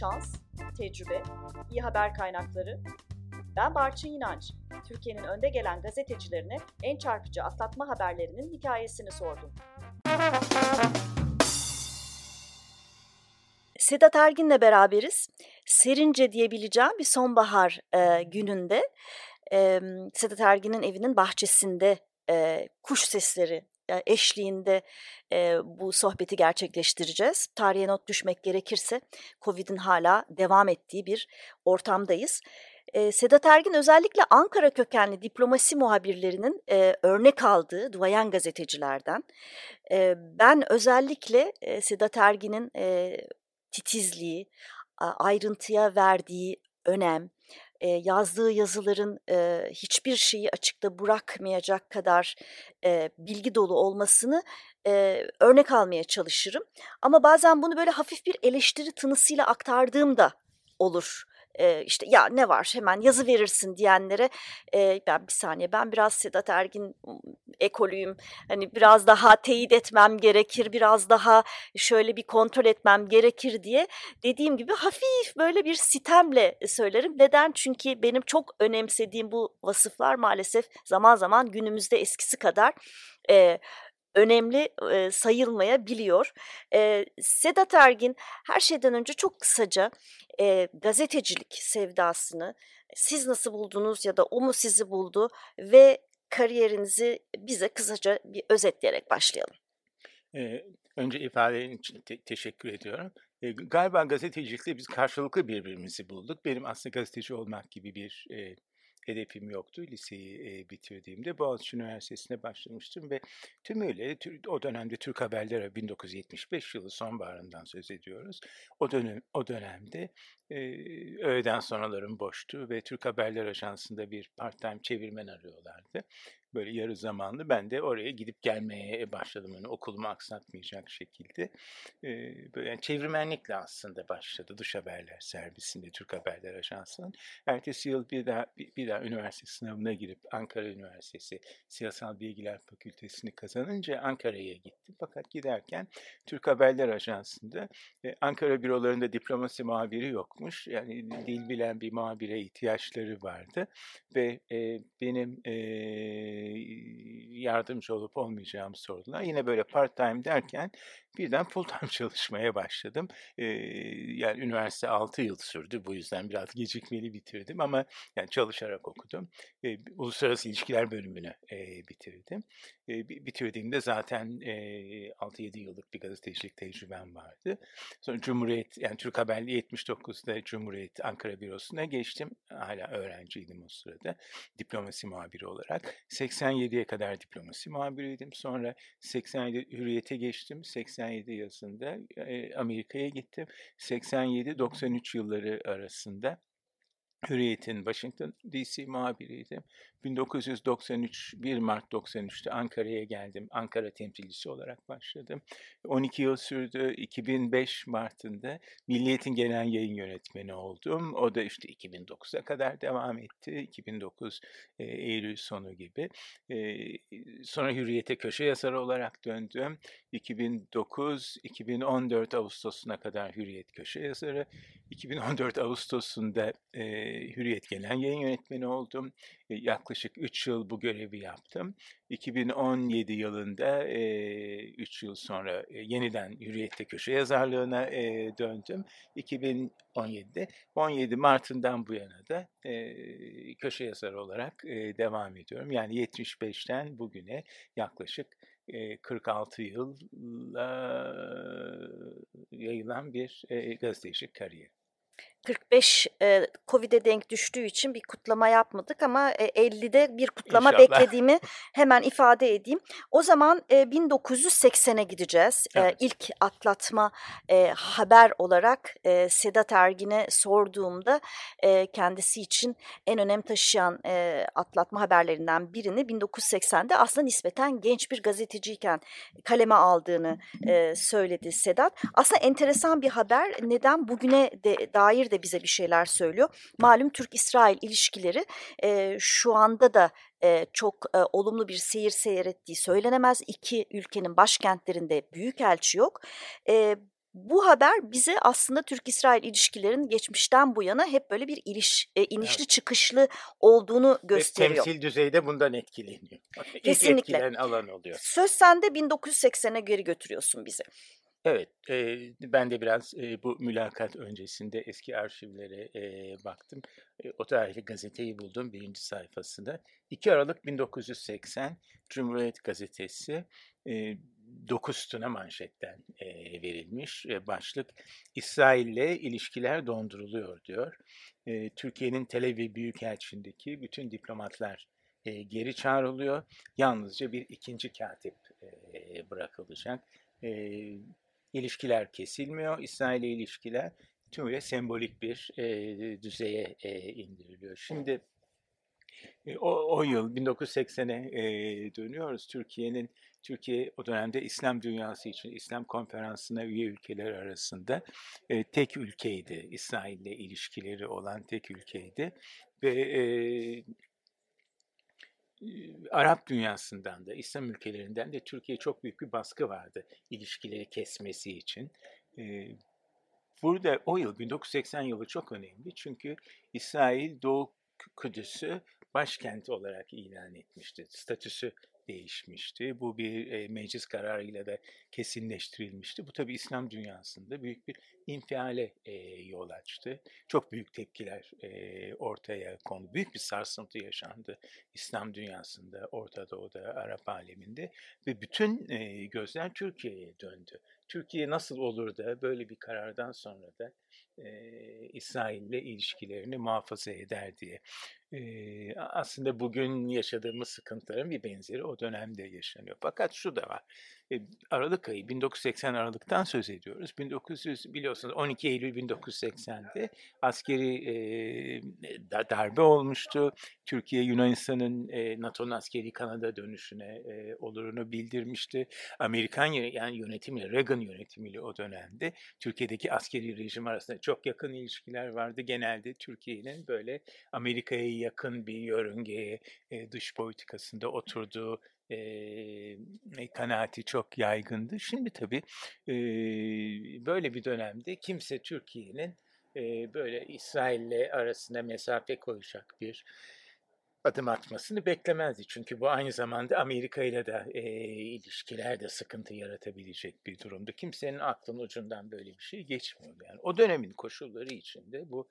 şans, tecrübe, iyi haber kaynakları. Ben Barçın İnanç. Türkiye'nin önde gelen gazetecilerine en çarpıcı atlatma haberlerinin hikayesini sordum. Sedat Ergin'le beraberiz. Serince diyebileceğim bir sonbahar e, gününde e, Sedat Ergin'in evinin bahçesinde e, kuş sesleri eşliğinde e, bu sohbeti gerçekleştireceğiz. Tarihe not düşmek gerekirse Covid'in hala devam ettiği bir ortamdayız. E, Sedat Ergin özellikle Ankara kökenli diplomasi muhabirlerinin e, örnek aldığı duayen gazetecilerden. E, ben özellikle e, Sedat Ergin'in e, titizliği, ayrıntıya verdiği önem, e, yazdığı yazıların e, hiçbir şeyi açıkta bırakmayacak kadar e, bilgi dolu olmasını e, örnek almaya çalışırım. Ama bazen bunu böyle hafif bir eleştiri tınısıyla aktardığım da olur e, işte ya ne var hemen yazı verirsin diyenlere e, ben bir saniye ben biraz Sedat Ergin ekolüyüm hani biraz daha teyit etmem gerekir biraz daha şöyle bir kontrol etmem gerekir diye dediğim gibi hafif böyle bir sitemle söylerim. Neden? Çünkü benim çok önemsediğim bu vasıflar maalesef zaman zaman günümüzde eskisi kadar e, önemli e, sayılmayabiliyor. E, Sedat Ergin her şeyden önce çok kısaca e, gazetecilik sevdasını siz nasıl buldunuz ya da o mu sizi buldu ve kariyerinizi bize kısaca bir özetleyerek başlayalım. Ee, önce ifadelerin için te- teşekkür ediyorum. E, galiba gazetecilikte biz karşılıklı birbirimizi bulduk. Benim aslında gazeteci olmak gibi bir e, hedefim yoktu. Liseyi e, bitirdiğimde Boğaziçi Üniversitesi'ne başlamıştım ve tümüyle o dönemde Türk Haberleri 1975 yılı sonbaharından söz ediyoruz. O dönem o dönemde e, öğleden sonralarım boştu ve Türk Haberler Ajansı'nda bir part-time çevirmen arıyorlardı böyle yarı zamanlı. Ben de oraya gidip gelmeye başladım. Yani okulumu aksatmayacak şekilde. Ee, böyle yani çevirmenlikle aslında başladı dış haberler servisinde Türk Haberler Ajansı'nın. Ertesi yıl bir daha bir, bir daha üniversite sınavına girip Ankara Üniversitesi Siyasal Bilgiler Fakültesini kazanınca Ankara'ya gittim. Fakat giderken Türk Haberler Ajansı'nda e, Ankara bürolarında diplomasi muhabiri yokmuş. Yani dil bilen bir muhabire ihtiyaçları vardı ve e, benim e, yardımcı olup olmayacağımı sordular. Yine böyle part time derken birden full time çalışmaya başladım. Ee, yani üniversite 6 yıl sürdü. Bu yüzden biraz gecikmeli bitirdim ama yani çalışarak okudum. Ee, Uluslararası İlişkiler bölümünü e, bitirdim. E, bitirdiğimde zaten e, 6-7 yıllık bir gazetecilik tecrübem vardı. Sonra Cumhuriyet, yani Türk Haberli 79'da Cumhuriyet Ankara Bürosu'na geçtim. Hala öğrenciydim o sırada. Diplomasi muhabiri olarak. 87'ye kadar diplomasi muhabiriydim. Sonra 87 Hürriyet'e geçtim. 87 yazında e, Amerika'ya gittim. 87-93 yılları arasında Hürriyet'in Washington DC muhabiriydim. 1993, 1 Mart 93'te Ankara'ya geldim. Ankara temsilcisi olarak başladım. 12 yıl sürdü. 2005 Mart'ında Milliyet'in genel yayın yönetmeni oldum. O da işte 2009'a kadar devam etti. 2009 e, Eylül sonu gibi. E, sonra Hürriyet'e köşe yazarı olarak döndüm. 2009-2014 Ağustos'una kadar Hürriyet köşe yazarı. 2014 Ağustos'unda e, Hürriyet Genel Yayın Yönetmeni oldum. Yaklaşık 3 yıl bu görevi yaptım. 2017 yılında 3 e, yıl sonra yeniden Hürriyet'te köşe yazarlığına döndüm. 2017'de 17 Mart'ından bu yana da köşe yazarı olarak devam ediyorum. Yani 75'ten bugüne yaklaşık 46 yılla yayılan bir gazetecilik kariyeri. 45 e, Covid'e denk düştüğü için bir kutlama yapmadık ama e, 50'de bir kutlama İnşallah. beklediğimi hemen ifade edeyim. O zaman e, 1980'e gideceğiz. E, evet. E, ilk atlatma e, haber olarak e, Sedat Ergin'e sorduğumda e, kendisi için en önem taşıyan e, atlatma haberlerinden birini 1980'de aslında nispeten genç bir gazeteciyken kaleme aldığını e, söyledi Sedat. Aslında enteresan bir haber. Neden bugüne de dair de bize bir şeyler söylüyor. Malum Türk-İsrail ilişkileri e, şu anda da e, çok e, olumlu bir seyir seyrettiği söylenemez. İki ülkenin başkentlerinde büyük elçi yok. E, bu haber bize aslında Türk-İsrail ilişkilerinin geçmişten bu yana hep böyle bir iliş, e, inişli evet. çıkışlı olduğunu gösteriyor. Ve temsil düzeyde bundan etkileniyor. Kesinlikle. İlk alan oluyor. Söz sende 1980'e geri götürüyorsun bizi. Evet, e, ben de biraz e, bu mülakat öncesinde eski arşivlere e, baktım. E, o tarihli gazeteyi buldum birinci sayfasında. 2 Aralık 1980 Cumhuriyet Gazetesi e, 9 sütuna manşetten e, verilmiş. E, başlık İsrail ile ilişkiler donduruluyor diyor. E, Türkiye'nin Tel Aviv Büyükelçiliğindeki bütün diplomatlar e, geri çağrılıyor. Yalnızca bir ikinci katip e, bırakılacak. E, ilişkiler kesilmiyor. İsrail ile ilişkiler tümüyle sembolik bir e, düzeye e, indiriliyor. Şimdi e, o, o yıl 1980'e e, dönüyoruz. Türkiye'nin Türkiye o dönemde İslam dünyası için İslam konferansına üye ülkeler arasında e, tek ülkeydi. İsrail ile ilişkileri olan tek ülkeydi ve e, Arap dünyasından da, İslam ülkelerinden de Türkiye çok büyük bir baskı vardı ilişkileri kesmesi için. Burada o yıl 1980 yılı çok önemli çünkü İsrail Doğu Kudüs'ü başkent olarak ilan etmişti. Statüsü değişmişti. Bu bir e, meclis kararıyla da kesinleştirilmişti. Bu tabi İslam dünyasında büyük bir infiale e, yol açtı. Çok büyük tepkiler e, ortaya kondu. Büyük bir sarsıntı yaşandı İslam dünyasında, Orta Doğu'da, Arap aleminde ve bütün e, gözler Türkiye'ye döndü. Türkiye nasıl olur da böyle bir karardan sonra da e, İsrail'le ilişkilerini muhafaza eder diye. Aslında bugün yaşadığımız sıkıntıların bir benzeri o dönemde yaşanıyor. Fakat şu da var. E, Aralık ayı 1980 Aralık'tan söz ediyoruz. 1900 biliyorsunuz 12 Eylül 1980'de askeri darbe olmuştu. Türkiye Yunanistan'ın e, NATO'nun askeri Kanada dönüşüne olurunu bildirmişti. Amerikan yani yönetimiyle Reagan yönetimiyle o dönemde Türkiye'deki askeri rejim arasında çok yakın ilişkiler vardı. Genelde Türkiye'nin böyle Amerika'ya yakın bir yörüngeye e, dış politikasında oturduğu e, kanaati çok yaygındı. Şimdi tabii e, böyle bir dönemde kimse Türkiye'nin e, böyle İsrail'le arasında mesafe koyacak bir adım atmasını beklemezdi. Çünkü bu aynı zamanda Amerika ile de e, ilişkilerde sıkıntı yaratabilecek bir durumdu. Kimsenin aklının ucundan böyle bir şey geçmiyordu. Yani o dönemin koşulları içinde bu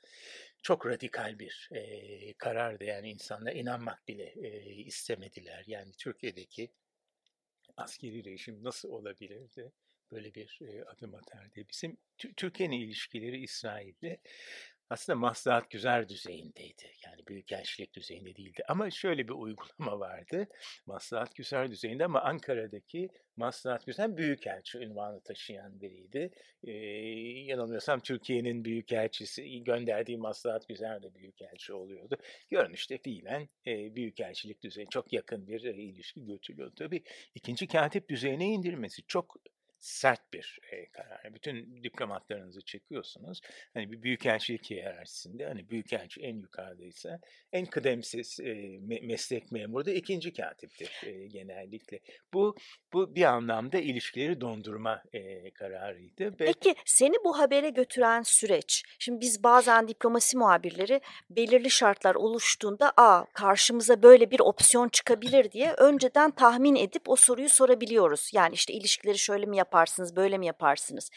çok radikal bir e, karardı. Yani insanlar inanmak bile e, istemediler. Yani Türkiye'deki askeri rejim nasıl olabilirdi? Böyle bir e, adım atar diye. Bizim Türkiye'nin ilişkileri İsrail'le aslında maslahat güzel düzeyindeydi. Yani büyükelçilik düzeyinde değildi. Ama şöyle bir uygulama vardı. Maslahat güzel düzeyinde ama Ankara'daki maslahat güzel büyükelçi ünvanı taşıyan biriydi. Ee, yanılmıyorsam Türkiye'nin büyükelçisi gönderdiği maslahat güzel de büyükelçi oluyordu. Görünüşte fiilen e, büyükelçilik düzeyi çok yakın bir e, ilişki götürüyordu. Tabii ikinci katip düzeyine indirmesi çok sert bir e, karar. Bütün diplomatlarınızı çekiyorsunuz. Hani bir büyükelçilik hiyerarşisinde hani büyükelçi en yukarıdaysa en kıdemsiz e, me- meslek memuru da ikinci katiptir e, genellikle. Bu bu bir anlamda ilişkileri dondurma e, kararıydı. Ve... Peki seni bu habere götüren süreç. Şimdi biz bazen diplomasi muhabirleri belirli şartlar oluştuğunda a karşımıza böyle bir opsiyon çıkabilir diye önceden tahmin edip o soruyu sorabiliyoruz. Yani işte ilişkileri şöyle mi yap yaparsınız, böyle mi yaparsınız?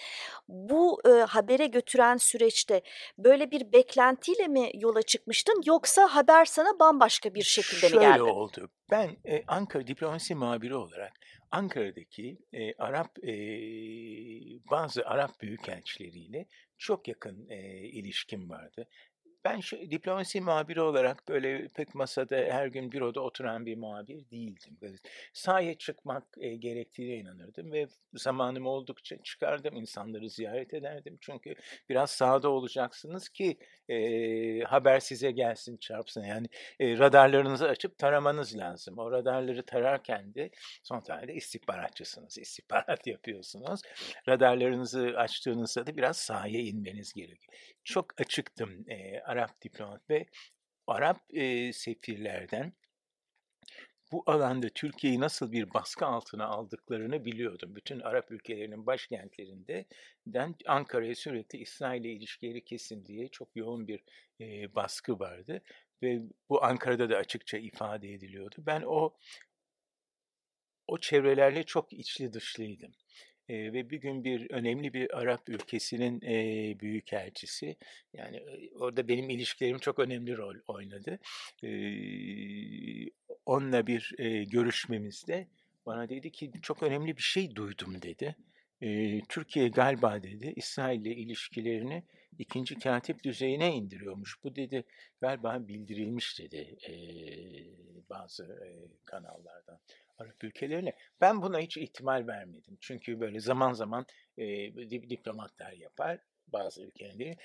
Bu e, habere götüren süreçte böyle bir beklentiyle mi yola çıkmıştın yoksa haber sana bambaşka bir şekilde Şöyle mi geldi? Şöyle oldu. Ben e, Ankara diplomasi muhabiri olarak Ankara'daki e, Arap e, bazı Arap büyükelçileriyle çok yakın e, ilişkim vardı ben şu diplomasi muhabiri olarak böyle pek masada her gün büroda oturan bir muhabir değildim. Böyle sahaya çıkmak e, gerektiğine inanırdım ve zamanım oldukça çıkardım, insanları ziyaret ederdim. Çünkü biraz sahada olacaksınız ki e, haber size gelsin, çarpsın. Yani e, radarlarınızı açıp taramanız lazım. O radarları tararken de son tarihte istihbaratçısınız, istihbarat yapıyorsunuz. Radarlarınızı açtığınızda da biraz sahaya inmeniz gerekiyor. Çok açıktım e, Arap diplomat ve Arap e, sefirlerden bu alanda Türkiye'yi nasıl bir baskı altına aldıklarını biliyordum. Bütün Arap ülkelerinin başkentlerinde den Ankara'ya sürekli İsrail ile ilişkileri kesin diye çok yoğun bir e, baskı vardı ve bu Ankara'da da açıkça ifade ediliyordu. Ben o o çevrelerle çok içli dışlıydım. E, ve bir gün bir önemli bir Arap ülkesinin e, büyükelçisi, yani e, orada benim ilişkilerim çok önemli rol oynadı. E, onunla bir e, görüşmemizde bana dedi ki çok önemli bir şey duydum dedi. E, Türkiye galiba dedi İsrail ile ilişkilerini ikinci katip düzeyine indiriyormuş. Bu dedi galiba bildirilmiş dedi e, bazı e, kanallardan. Arap ülkelerine. Ben buna hiç ihtimal vermedim. Çünkü böyle zaman zaman e, diplomatlar yapar bazı ülkelerin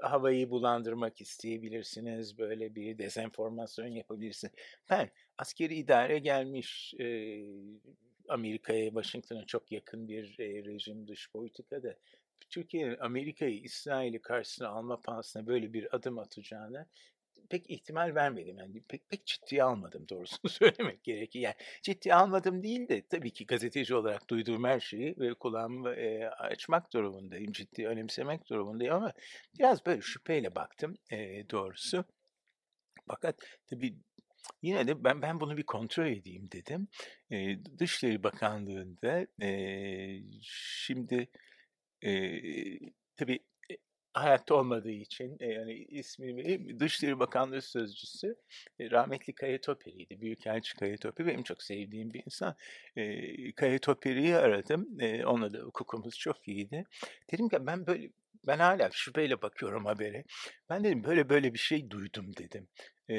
havayı bulandırmak isteyebilirsiniz, böyle bir dezenformasyon yapabilirsiniz. Ben askeri idare gelmiş e, Amerika'ya, Washington'a çok yakın bir e, rejim dış politikada Türkiye'nin Amerika'yı, İsrail'i karşısına alma pahasına böyle bir adım atacağını pek ihtimal vermedim. Yani pek pek ciddiye almadım doğrusunu söylemek gerekir. Yani ciddiye almadım değil de tabii ki gazeteci olarak duyduğum her şeyi ve kulağımı e, açmak durumundayım. Ciddi önemsemek durumundayım ama biraz böyle şüpheyle baktım e, doğrusu. Fakat tabii yine de ben ben bunu bir kontrol edeyim dedim. E, Dışişleri Bakanlığı'nda e, şimdi e, tabii hayatta olmadığı için e, yani ismini Dışişleri Bakanlığı Sözcüsü e, rahmetli Kaya Toperi'ydi. Büyükelçi Kaya Toperi benim çok sevdiğim bir insan. E, Kaya Toperi'yi aradım. E, onunla da hukukumuz çok iyiydi. Dedim ki ben böyle ben hala şüpheyle bakıyorum habere. Ben dedim böyle böyle bir şey duydum dedim. E,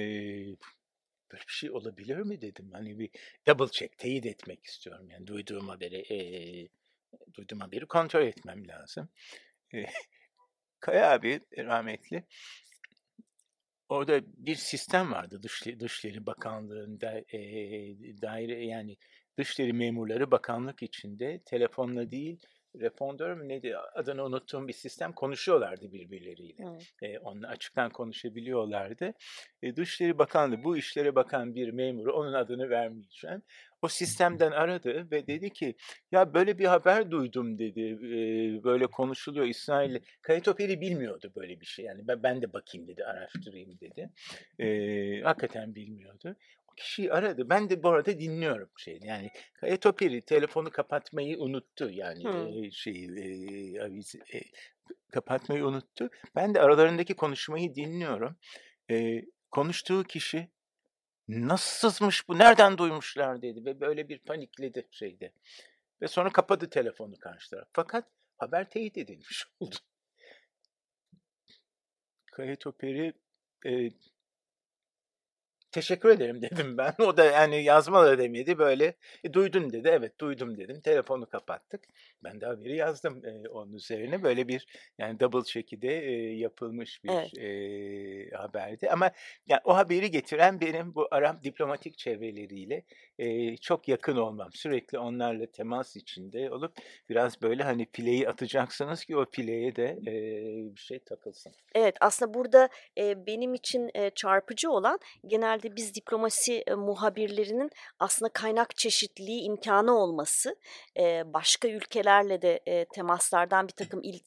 böyle bir şey olabilir mi dedim. Hani bir double check, teyit etmek istiyorum. Yani duyduğum haberi, e, duyduğum haberi kontrol etmem lazım. E, Kaya abi rahmetli orada bir sistem vardı Dışişleri, Dışişleri Bakanlığı'nda e, daire yani Dışişleri memurları bakanlık içinde telefonla değil Refondör mü neydi adını unuttuğum bir sistem konuşuyorlardı birbirleriyle. Evet. E, onunla açıktan konuşabiliyorlardı. E, Dışişleri Bakanlığı bu işlere bakan bir memuru onun adını vermeyeceğim. O sistemden aradı ve dedi ki ya böyle bir haber duydum dedi. E, böyle konuşuluyor İsrail. Kayıtoperi bilmiyordu böyle bir şey. Yani ben, ben de bakayım dedi araştırayım dedi. E, hakikaten bilmiyordu kişiyi aradı. Ben de bu arada dinliyorum şeyi. Yani Etoperi telefonu kapatmayı unuttu. Yani e, şeyi e, avize, e, kapatmayı unuttu. Ben de aralarındaki konuşmayı dinliyorum. E, konuştuğu kişi nasıl sızmış bu nereden duymuşlar dedi ve böyle bir panikledi şeyde. Ve sonra kapadı telefonu karşı taraf. Fakat haber teyit edilmiş oldu. Kayetoperi e, teşekkür ederim dedim ben. O da yani yazma da demedi böyle. E, duydun dedi. Evet duydum dedim. Telefonu kapattık. Ben de haberi yazdım e, onun üzerine. Böyle bir yani double check'i de e, yapılmış bir evet. e, haberdi. Ama yani o haberi getiren benim bu Arap diplomatik çevreleriyle e, çok yakın olmam. Sürekli onlarla temas içinde olup biraz böyle hani pileyi atacaksınız ki o pileye de e, bir şey takılsın. Evet aslında burada e, benim için e, çarpıcı olan genelde biz diplomasi e, muhabirlerinin aslında kaynak çeşitliliği imkanı olması, e, başka ülkelerle de e, temaslardan bir takım il,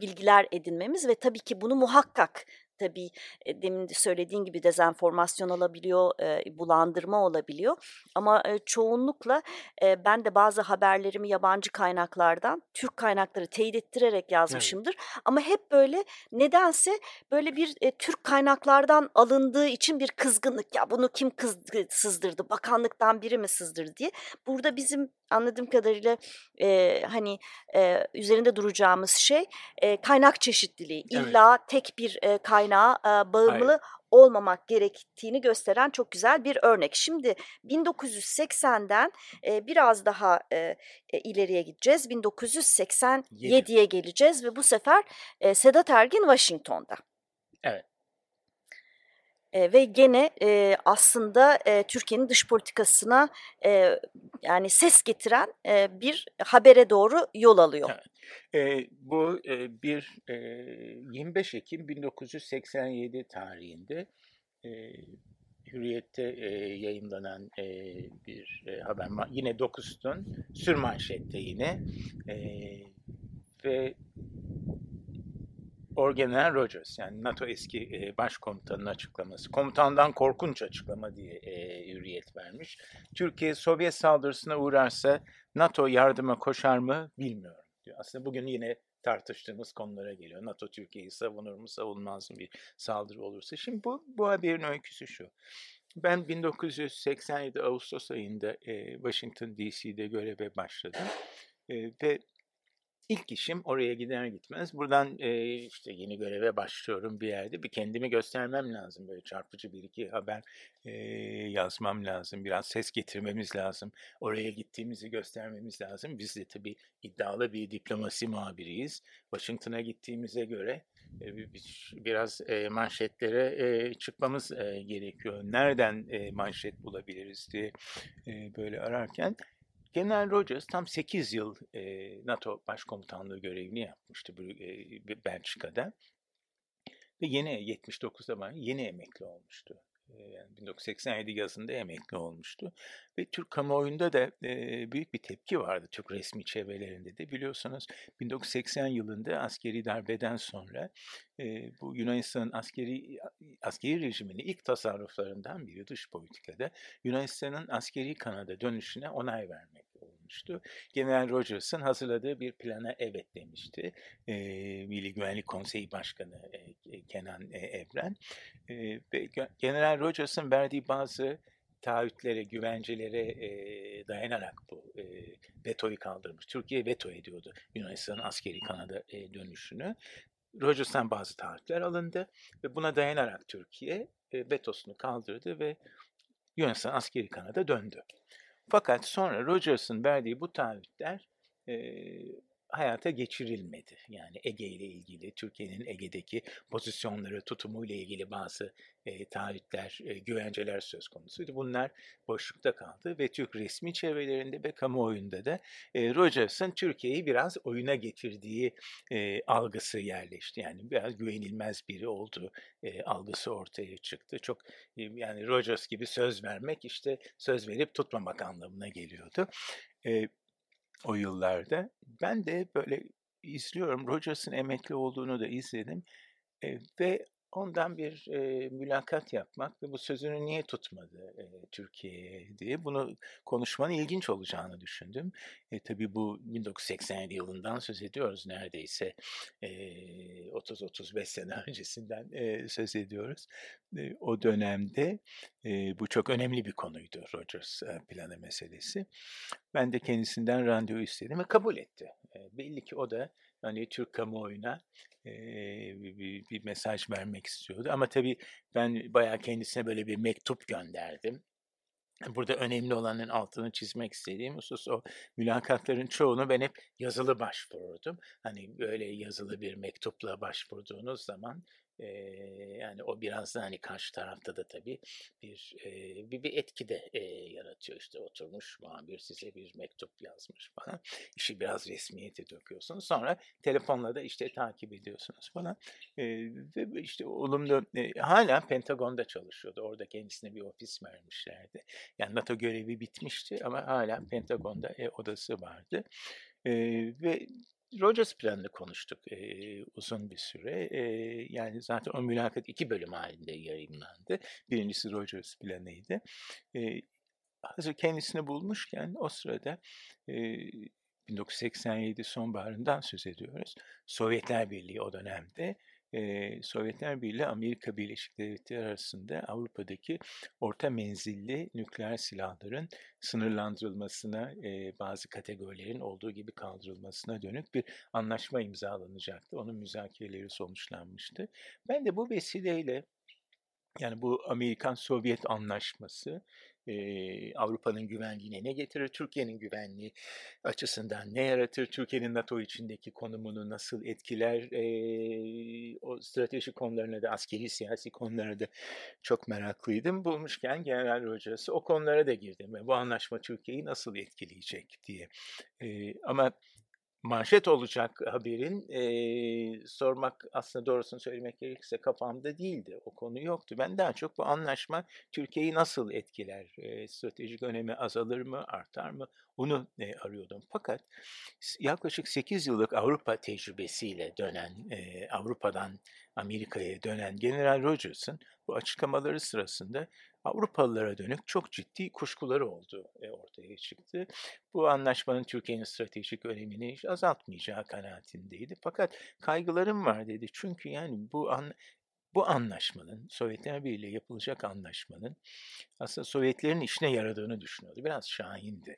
bilgiler edinmemiz ve tabii ki bunu muhakkak tabii e, demin de söylediğin gibi dezenformasyon olabiliyor, e, bulandırma olabiliyor. Ama e, çoğunlukla e, ben de bazı haberlerimi yabancı kaynaklardan Türk kaynakları teyit ettirerek yazmışımdır. Evet. Ama hep böyle nedense böyle bir e, Türk kaynaklardan alındığı için bir kızgınlık. Ya bunu kim kız, sızdırdı, bakanlıktan biri mi sızdırdı diye. Burada bizim anladığım kadarıyla e, hani e, üzerinde duracağımız şey e, kaynak çeşitliliği. Evet. İlla tek bir e, kaynağa e, bağımlı Hayır. olmamak gerektiğini gösteren çok güzel bir örnek. Şimdi 1980'den e, biraz daha e, ileriye gideceğiz. 1987'ye geleceğiz ve bu sefer e, Sedat Ergin Washington'da. Evet. E, ve gene e, aslında e, Türkiye'nin dış politikasına e, yani ses getiren e, bir habere doğru yol alıyor. E, bu e, bir e, 25 Ekim 1987 tarihinde e, Hürriyet'te e, yayınlanan e, bir e, haber. Yine Dokustun, sürmanşette yine. E, ve Orgeneral Rogers yani NATO eski e, başkomutanının açıklaması. Komutandan korkunç açıklama diye e, hürriyet vermiş. Türkiye Sovyet saldırısına uğrarsa NATO yardıma koşar mı bilmiyorum diyor. Aslında bugün yine tartıştığımız konulara geliyor. NATO Türkiye'yi savunur mu savunmaz mı bir saldırı olursa. Şimdi bu, bu haberin öyküsü şu. Ben 1987 Ağustos ayında e, Washington DC'de göreve başladım. E, ve İlk işim oraya gider gitmez buradan e, işte yeni göreve başlıyorum bir yerde. Bir kendimi göstermem lazım böyle çarpıcı bir iki haber e, yazmam lazım. Biraz ses getirmemiz lazım. Oraya gittiğimizi göstermemiz lazım. Biz de tabii iddialı bir diplomasi muhabiriyiz. Washington'a gittiğimize göre biraz manşetlere çıkmamız gerekiyor. Nereden manşet bulabiliriz diye böyle ararken General Rogers tam 8 yıl e, NATO başkomutanlığı görevini yapmıştı Belçika'da. Ve yeni 79'da var, yeni emekli olmuştu. Yani 1987 yazında emekli olmuştu. Ve Türk kamuoyunda da e, büyük bir tepki vardı Türk resmi çevrelerinde de. Biliyorsunuz 1980 yılında askeri darbeden sonra e, bu Yunanistan'ın askeri askeri rejiminin ilk tasarruflarından biri dış politikada Yunanistan'ın askeri Kanada dönüşüne onay vermek olmuştu. General Rogers'ın hazırladığı bir plana evet demişti. E, Milli Güvenlik Konseyi Başkanı e, Kenan e, Evren. E, ve General Rogers'ın verdiği bazı taahhütlere, güvencelere e, dayanarak bu e, vetoyu kaldırmış. Türkiye veto ediyordu Yunanistan'ın askeri Kanada e, dönüşünü. Rogers'tan bazı taahhütler alındı ve buna dayanarak Türkiye e, vetosunu kaldırdı ve Yunanistan askeri Kanada döndü. Fakat sonra Rogers'ın verdiği bu taahhütler e, hayata geçirilmedi. Yani Ege ile ilgili, Türkiye'nin Ege'deki pozisyonları, tutumuyla ilgili bazı e, taahhütler, e, güvenceler söz konusuydu. Bunlar boşlukta kaldı ve Türk resmi çevrelerinde ve kamuoyunda da e, Rogers'ın Türkiye'yi biraz oyuna getirdiği e, algısı yerleşti. Yani biraz güvenilmez biri olduğu e, algısı ortaya çıktı. Çok e, yani Rogers gibi söz vermek işte söz verip tutmamak anlamına geliyordu. E, o yıllarda. Ben de böyle izliyorum. Rogers'ın emekli olduğunu da izledim. E, ve ondan bir e, mülakat yapmak ve bu sözünü niye tutmadı e, Türkiye'ye diye bunu konuşmanın ilginç olacağını düşündüm. E, tabii bu 1987 yılından söz ediyoruz neredeyse e, 30-35 sene öncesinden e, söz ediyoruz. E, o dönemde e, bu çok önemli bir konuydu Rogers e, planı meselesi. Ben de kendisinden randevu istedim ve kabul etti. E, belli ki o da hani Türk kamuoyuna e, bir, bir mesaj vermek istiyordu. Ama tabii ben bayağı kendisine böyle bir mektup gönderdim. Burada önemli olanın altını çizmek istediğim husus o mülakatların çoğunu ben hep yazılı başvururdum. Hani böyle yazılı bir mektupla başvurduğunuz zaman yani o biraz da hani karşı tarafta da tabii bir e, bir, bir etki de e, yaratıyor. İşte oturmuş muhabir size bir mektup yazmış falan. İşi biraz resmiyete döküyorsunuz. Sonra telefonla da işte takip ediyorsunuz falan. E, ve işte olumlu e, hala Pentagon'da çalışıyordu. Orada kendisine bir ofis vermişlerdi. Yani NATO görevi bitmişti ama hala Pentagon'da e, odası vardı. E, ve Rogers planını konuştuk e, uzun bir süre. E, yani zaten o mülakat iki bölüm halinde yayınlandı. Birincisi Rogers planıydı. E, hazır kendisini bulmuşken o sırada e, 1987 sonbaharından söz ediyoruz. Sovyetler Birliği o dönemde e, Sovyetler Birliği Amerika Birleşik Devletleri arasında Avrupa'daki orta menzilli nükleer silahların sınırlandırılmasına, e, bazı kategorilerin olduğu gibi kaldırılmasına dönük bir anlaşma imzalanacaktı. Onun müzakereleri sonuçlanmıştı. Ben de bu vesileyle yani bu Amerikan-Sovyet anlaşması e, Avrupa'nın güvenliğine ne getirir, Türkiye'nin güvenliği açısından ne yaratır, Türkiye'nin NATO içindeki konumunu nasıl etkiler, e, o strateji konularına da askeri siyasi konulara da çok meraklıydım. Bulmuşken General Rogers'ı o konulara da girdim ve bu anlaşma Türkiye'yi nasıl etkileyecek diye. E, ama manşet olacak haberin e, sormak aslında doğrusunu söylemek gerekirse kafamda değildi. O konu yoktu. Ben daha çok bu anlaşma Türkiye'yi nasıl etkiler? E, stratejik önemi azalır mı, artar mı? Onu e, arıyordum. Fakat yaklaşık 8 yıllık Avrupa tecrübesiyle dönen, e, Avrupa'dan Amerika'ya dönen General Rogers'ın bu açıklamaları sırasında Avrupalılara dönük çok ciddi kuşkuları oldu e, ortaya çıktı. Bu anlaşmanın Türkiye'nin stratejik önemini hiç azaltmayacağı kanaatindeydi. Fakat kaygılarım var dedi. Çünkü yani bu an, bu anlaşmanın, Sovyetler Birliği yapılacak anlaşmanın aslında Sovyetlerin işine yaradığını düşünüyordu. Biraz şahindi.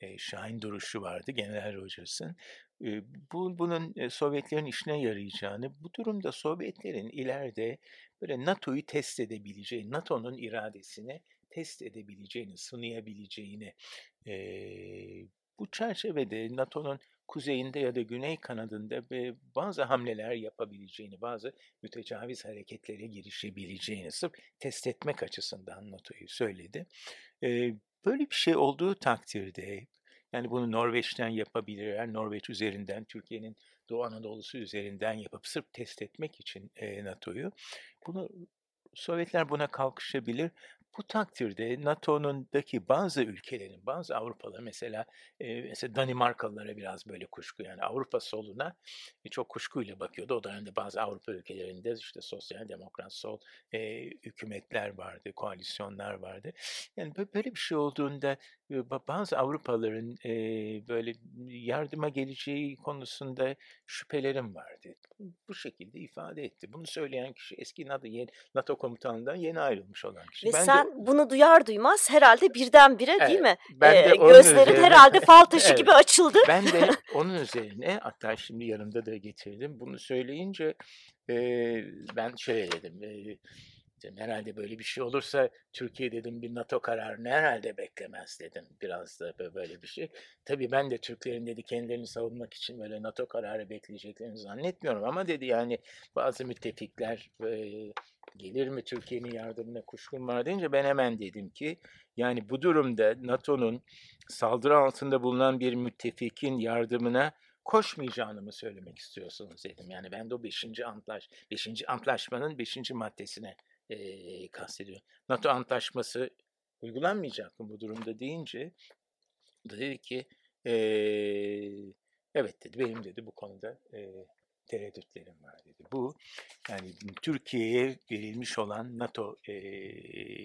E, şahin duruşu vardı General Rogers'ın. E, bu, bunun e, Sovyetlerin işine yarayacağını, bu durumda Sovyetlerin ileride böyle NATO'yu test edebileceği, NATO'nun iradesini test edebileceğini, sınayabileceğini, e, bu çerçevede NATO'nun kuzeyinde ya da güney kanadında bazı hamleler yapabileceğini, bazı mütecaviz hareketlere girişebileceğini sırf test etmek açısından NATO'yu söyledi. Böyle bir şey olduğu takdirde, yani bunu Norveç'ten yapabilirler, Norveç üzerinden, Türkiye'nin Doğu Anadolu'su üzerinden yapıp sırf test etmek için NATO'yu, bunu Sovyetler buna kalkışabilir bu takdirde NATO'nundaki bazı ülkelerin, bazı Avrupalı mesela e, mesela Danimarkalılara biraz böyle kuşku yani Avrupa soluna e, çok kuşkuyla bakıyordu. O dönemde bazı Avrupa ülkelerinde işte sosyal demokrat sol e, hükümetler vardı, koalisyonlar vardı. Yani böyle bir şey olduğunda bazı Avrupalıların e, böyle yardıma geleceği konusunda şüphelerim vardı. Bu şekilde ifade etti. Bunu söyleyen kişi eski NATO, NATO komutanından yeni ayrılmış olan kişi. Ve ben sen de, bunu duyar duymaz herhalde birdenbire evet, değil mi? Ben de ee, gözlerin üzerine, herhalde fal taşı evet, gibi açıldı. Ben de onun üzerine hatta şimdi yanımda da getirdim. Bunu söyleyince e, ben şöyle dedim. E, dedim. Herhalde böyle bir şey olursa Türkiye dedim bir NATO kararını herhalde beklemez dedim. Biraz da böyle bir şey. Tabii ben de Türklerin dedi kendilerini savunmak için böyle NATO kararı bekleyeceklerini zannetmiyorum. Ama dedi yani bazı müttefikler e, gelir mi Türkiye'nin yardımına kuşkum var deyince ben hemen dedim ki yani bu durumda NATO'nun saldırı altında bulunan bir müttefikin yardımına koşmayacağını mı söylemek istiyorsunuz dedim. Yani ben de o 5. antlaş 5. antlaşmanın 5. maddesine e, kastediyor. NATO antlaşması uygulanmayacak mı bu durumda deyince dedi ki e, evet dedi benim dedi bu konuda e, tereddütlerim var dedi. Bu yani Türkiye'ye verilmiş olan NATO e,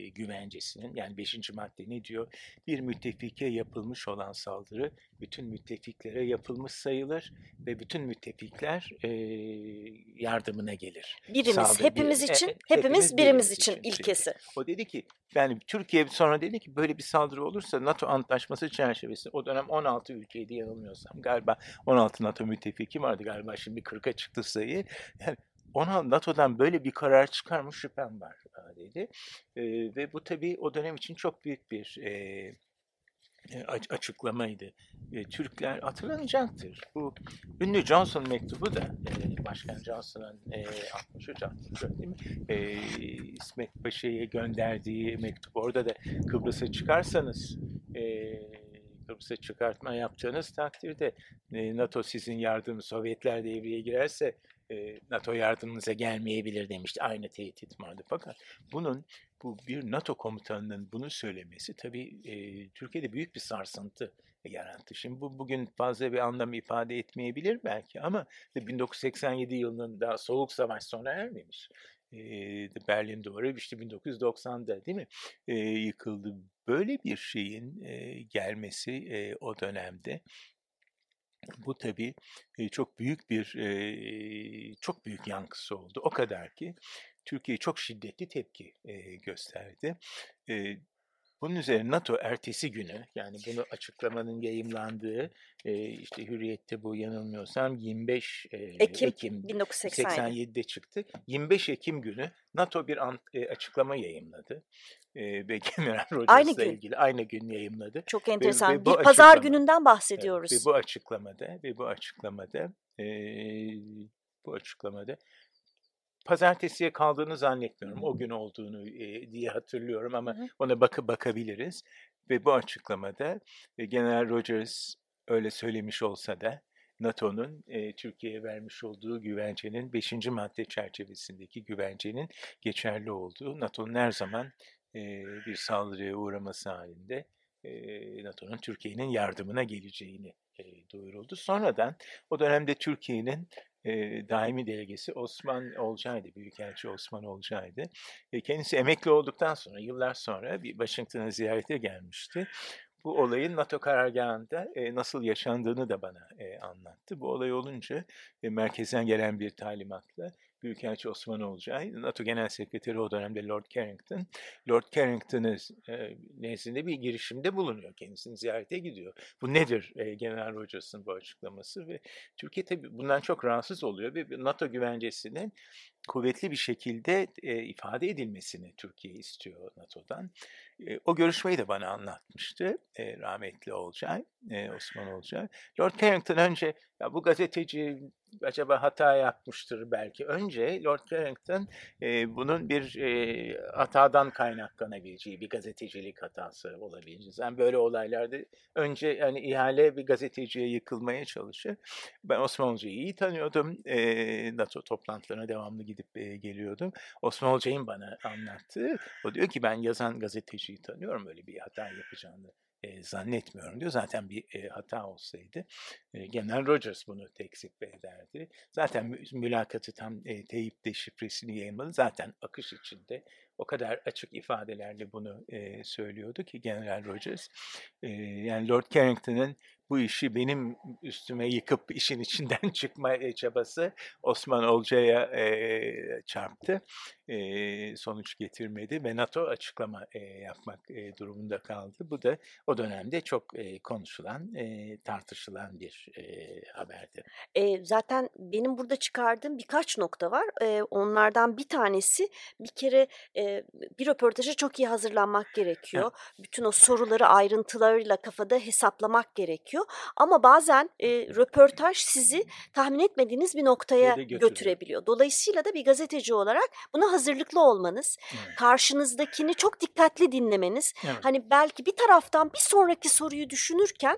güvencesinin yani 5. madde ne diyor? Bir müttefike yapılmış olan saldırı bütün müttefiklere yapılmış sayılır ve bütün müttefikler e, yardımına gelir. Birimiz, Saldırı, hepimiz bir, için, e, hepimiz, hepimiz birimiz için, için ilkesi. O dedi ki yani Türkiye sonra dedi ki böyle bir saldırı olursa NATO antlaşması çerçevesi o dönem 16 ülkeydi yanılmıyorsam galiba 16 NATO müttefiki vardı galiba şimdi 40'a çıktı sayı. Yani ona NATO'dan böyle bir karar çıkar mı şüphem var dedi. E, ve bu tabii o dönem için çok büyük bir e, açıklamaydı. E, Türkler hatırlanacaktır. Bu ünlü Johnson mektubu da e, Başkan Johnson'ın e, 63 64 değil mi? E, İsmet Paşa'ya gönderdiği mektup. Orada da Kıbrıs'a çıkarsanız e, Kıbrıs'a çıkartma yaptığınız takdirde e, NATO sizin yardımı Sovyetler devreye girerse e, NATO yardımınıza gelmeyebilir demişti. Aynı tehdit vardı. Fakat bunun bu bir NATO komutanının bunu söylemesi tabii e, Türkiye'de büyük bir sarsıntı yarattı. Şimdi bu bugün fazla bir anlam ifade etmeyebilir belki ama 1987 yılının daha soğuk savaş sona ermemiş. E, Berlin Duvarı işte 1990'da değil mi e, yıkıldı. Böyle bir şeyin e, gelmesi e, o dönemde bu tabii çok büyük bir çok büyük yankısı oldu. O kadar ki Türkiye çok şiddetli tepki gösterdi. Bunun üzerine NATO ertesi günü yani bunu açıklamanın yayımlandığı işte Hürriyet'te bu yanılmıyorsam 25 Ekim, Ekim 1987'de çıktı. 25 Ekim günü NATO bir açıklama yayımladı e, ve General Rogers'la ilgili aynı gün yayımladı. Çok enteresan. Ve, ve bir pazar gününden bahsediyoruz. Evet, ve bu açıklamada ve bu açıklamada e, bu açıklamada pazartesiye kaldığını zannetmiyorum. O gün olduğunu e, diye hatırlıyorum ama Hı. ona bakıp bakabiliriz. Ve bu açıklamada e, General Rogers öyle söylemiş olsa da NATO'nun e, Türkiye'ye vermiş olduğu güvencenin 5. madde çerçevesindeki güvencenin geçerli olduğu, NATO'nun her zaman e, bir saldırıya uğraması halinde NATO'nun Türkiye'nin yardımına geleceğini e, duyuruldu. Sonradan o dönemde Türkiye'nin e, daimi delegesi Osman Olcay'dı, Büyükelçi Osman Olcay'dı. E, kendisi emekli olduktan sonra, yıllar sonra bir Washington'a ziyarete gelmişti bu olayın NATO karargahında e, nasıl yaşandığını da bana e, anlattı. Bu olay olunca e, merkezden gelen bir talimatla Büyükelçi Osman Olcay, NATO Genel Sekreteri o dönemde Lord Carrington, Lord Carrington'ın e, nezdinde bir girişimde bulunuyor. Kendisini ziyarete gidiyor. Bu nedir e, General Rogers'ın bu açıklaması ve Türkiye tabii bundan çok rahatsız oluyor ve NATO güvencesinin kuvvetli bir şekilde e, ifade edilmesini Türkiye istiyor NATO'dan. E, o görüşmeyi de bana anlatmıştı e, rahmetli Olcay, e, Osman Olcay. Lord Carrington önce ya bu gazeteci acaba hata yapmıştır belki. Önce Lord Carrington e, bunun bir e, hatadan kaynaklanabileceği, bir gazetecilik hatası olabileceği. Yani böyle olaylarda önce yani ihale bir gazeteciye yıkılmaya çalışır. Ben Osman Hoca'yı iyi tanıyordum. E, NATO toplantılarına devamlı gidip e, geliyordum. Osman Hoca'nın bana anlattığı, o diyor ki ben yazan gazeteciyi tanıyorum öyle bir hata yapacağını e, zannetmiyorum diyor. Zaten bir e, hata olsaydı e, Genel Rogers bunu tekzip ederdi. Zaten mü, mülakatı tam e, teyip deşifresini yayınladı. Zaten akış içinde o kadar açık ifadelerle bunu e, söylüyordu ki General Rogers. E, yani Lord Carrington'ın bu işi benim üstüme yıkıp işin içinden çıkma çabası Osman Olcay'a e, çarptı. E, sonuç getirmedi ve NATO açıklama e, yapmak e, durumunda kaldı. Bu da o dönemde çok e, konuşulan, e, tartışılan bir e, haberdi. E, zaten benim burada çıkardığım birkaç nokta var. E, onlardan bir tanesi bir kere e, bir röportaja çok iyi hazırlanmak gerekiyor. Ha. Bütün o soruları ayrıntılarıyla kafada hesaplamak gerekiyor. Ama bazen e, röportaj sizi tahmin etmediğiniz bir noktaya götürebiliyor. Dolayısıyla da bir gazeteci olarak buna hazırlıklı olmanız, evet. karşınızdakini çok dikkatli dinlemeniz, evet. hani belki bir taraftan bir sonraki soruyu düşünürken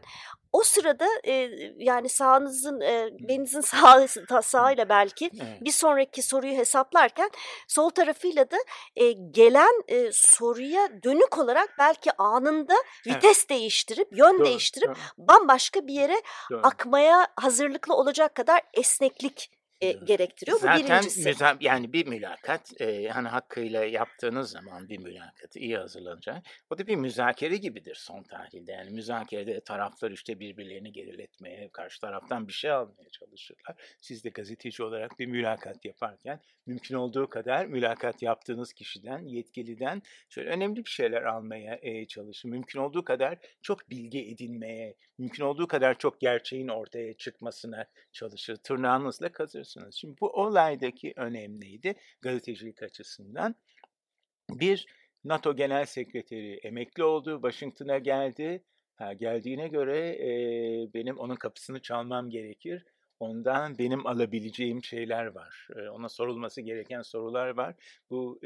o sırada e, yani sağınızın e, belinizin sağ, sağıyla belki evet. bir sonraki soruyu hesaplarken sol tarafıyla da e, gelen e, soruya dönük olarak belki anında vites evet. değiştirip yön doğru, değiştirip doğru. bambaşka bir yere doğru. akmaya hazırlıklı olacak kadar esneklik e, gerektiriyor. Zaten Bu birincisi. Müza, yani bir mülakat e, hani hakkıyla yaptığınız zaman bir mülakatı iyi hazırlanacak. O da bir müzakere gibidir son tahlilde. Yani müzakerede taraflar işte birbirlerini geriletmeye, karşı taraftan bir şey almaya çalışırlar. Siz de gazeteci olarak bir mülakat yaparken mümkün olduğu kadar mülakat yaptığınız kişiden, yetkiliden şöyle önemli bir şeyler almaya e, çalışın. Mümkün olduğu kadar çok bilgi edinmeye, mümkün olduğu kadar çok gerçeğin ortaya çıkmasına çalışır. Tırnağınızla kazırsınız. Şimdi bu olaydaki önemliydi gazetecilik açısından. Bir, NATO Genel Sekreteri emekli oldu, Washington'a geldi. Ha, geldiğine göre e, benim onun kapısını çalmam gerekir ondan benim alabileceğim şeyler var. Ona sorulması gereken sorular var. Bu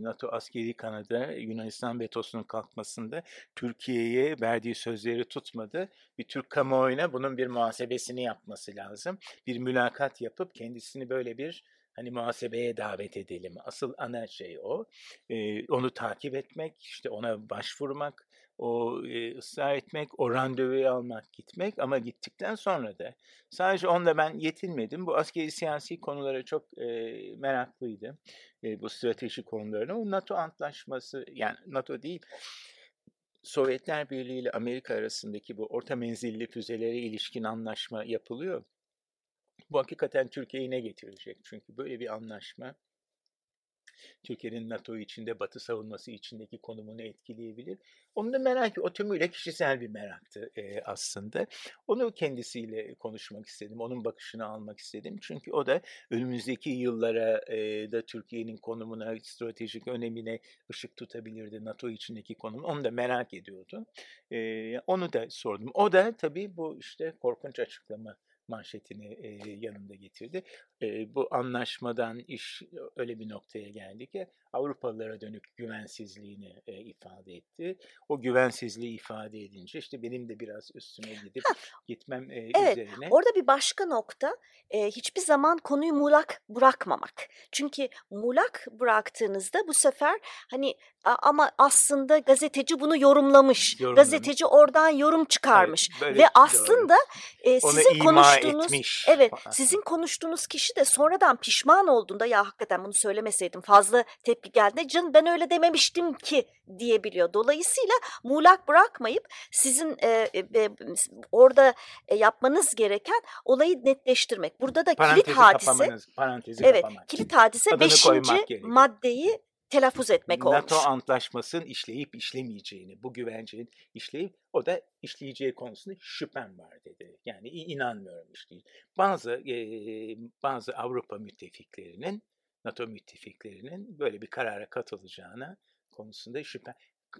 NATO askeri kanadı Yunanistan vetosunun kalkmasında Türkiye'ye verdiği sözleri tutmadı. Bir Türk kamuoyuna bunun bir muhasebesini yapması lazım. Bir mülakat yapıp kendisini böyle bir hani muhasebeye davet edelim. Asıl ana şey o. onu takip etmek, işte ona başvurmak, o e, ısrar etmek, o randevuyu almak, gitmek ama gittikten sonra da sadece onunla ben yetinmedim. Bu askeri siyasi konulara çok e, meraklıydım. E, bu strateji konularına. O NATO antlaşması yani NATO değil Sovyetler Birliği ile Amerika arasındaki bu orta menzilli füzelere ilişkin anlaşma yapılıyor. Bu hakikaten Türkiye'yi ne getirecek? Çünkü böyle bir anlaşma Türkiye'nin NATO içinde, Batı savunması içindeki konumunu etkileyebilir. Onu da merak, o tümüyle kişisel bir meraktı e, aslında. Onu kendisiyle konuşmak istedim, onun bakışını almak istedim. Çünkü o da önümüzdeki yıllara e, da Türkiye'nin konumuna, stratejik önemine ışık tutabilirdi NATO içindeki konumu. Onu da merak ediyordu. E, onu da sordum. O da tabii bu işte korkunç açıklama manşetini e, yanında getirdi. E, bu anlaşmadan iş öyle bir noktaya geldi ki Avrupalılara dönük güvensizliğini e, ifade etti. O güvensizliği ifade edince işte benim de biraz üstüne gidip Ha, gitmem e, Evet, üzerine. orada bir başka nokta e, hiçbir zaman konuyu muğlak bırakmamak. Çünkü muğlak bıraktığınızda bu sefer hani ama aslında gazeteci bunu yorumlamış. Yorumlamış. Gazeteci oradan yorum çıkarmış Evet, ve doğru. aslında e, sizin konuştuğunuz etmiş evet sizin konuştuğunuz kişi de sonradan pişman olduğunda ya hakikaten bunu söylemeseydim fazla tepki geldi. Canım ben öyle dememiştim ki diyebiliyor. Dolayısıyla muğlak bırakmayıp sizin e, e, e, orada e, yapmanız gereken olayı netleştirmek. Burada da Parantezi kilit hadise parantezi evet kapamak. kilit hadise Adını beşinci koymak gerekiyor. maddeyi telaffuz etmek NATO olmuş. antlaşmasının işleyip işlemeyeceğini, bu güvencenin işleyip o da işleyeceği konusunda şüphem var dedi. Yani inanmıyorum işleyeceği. Bazı eee, bazı Avrupa müttefiklerinin, NATO müttefiklerinin böyle bir karara katılacağına konusunda şüphem.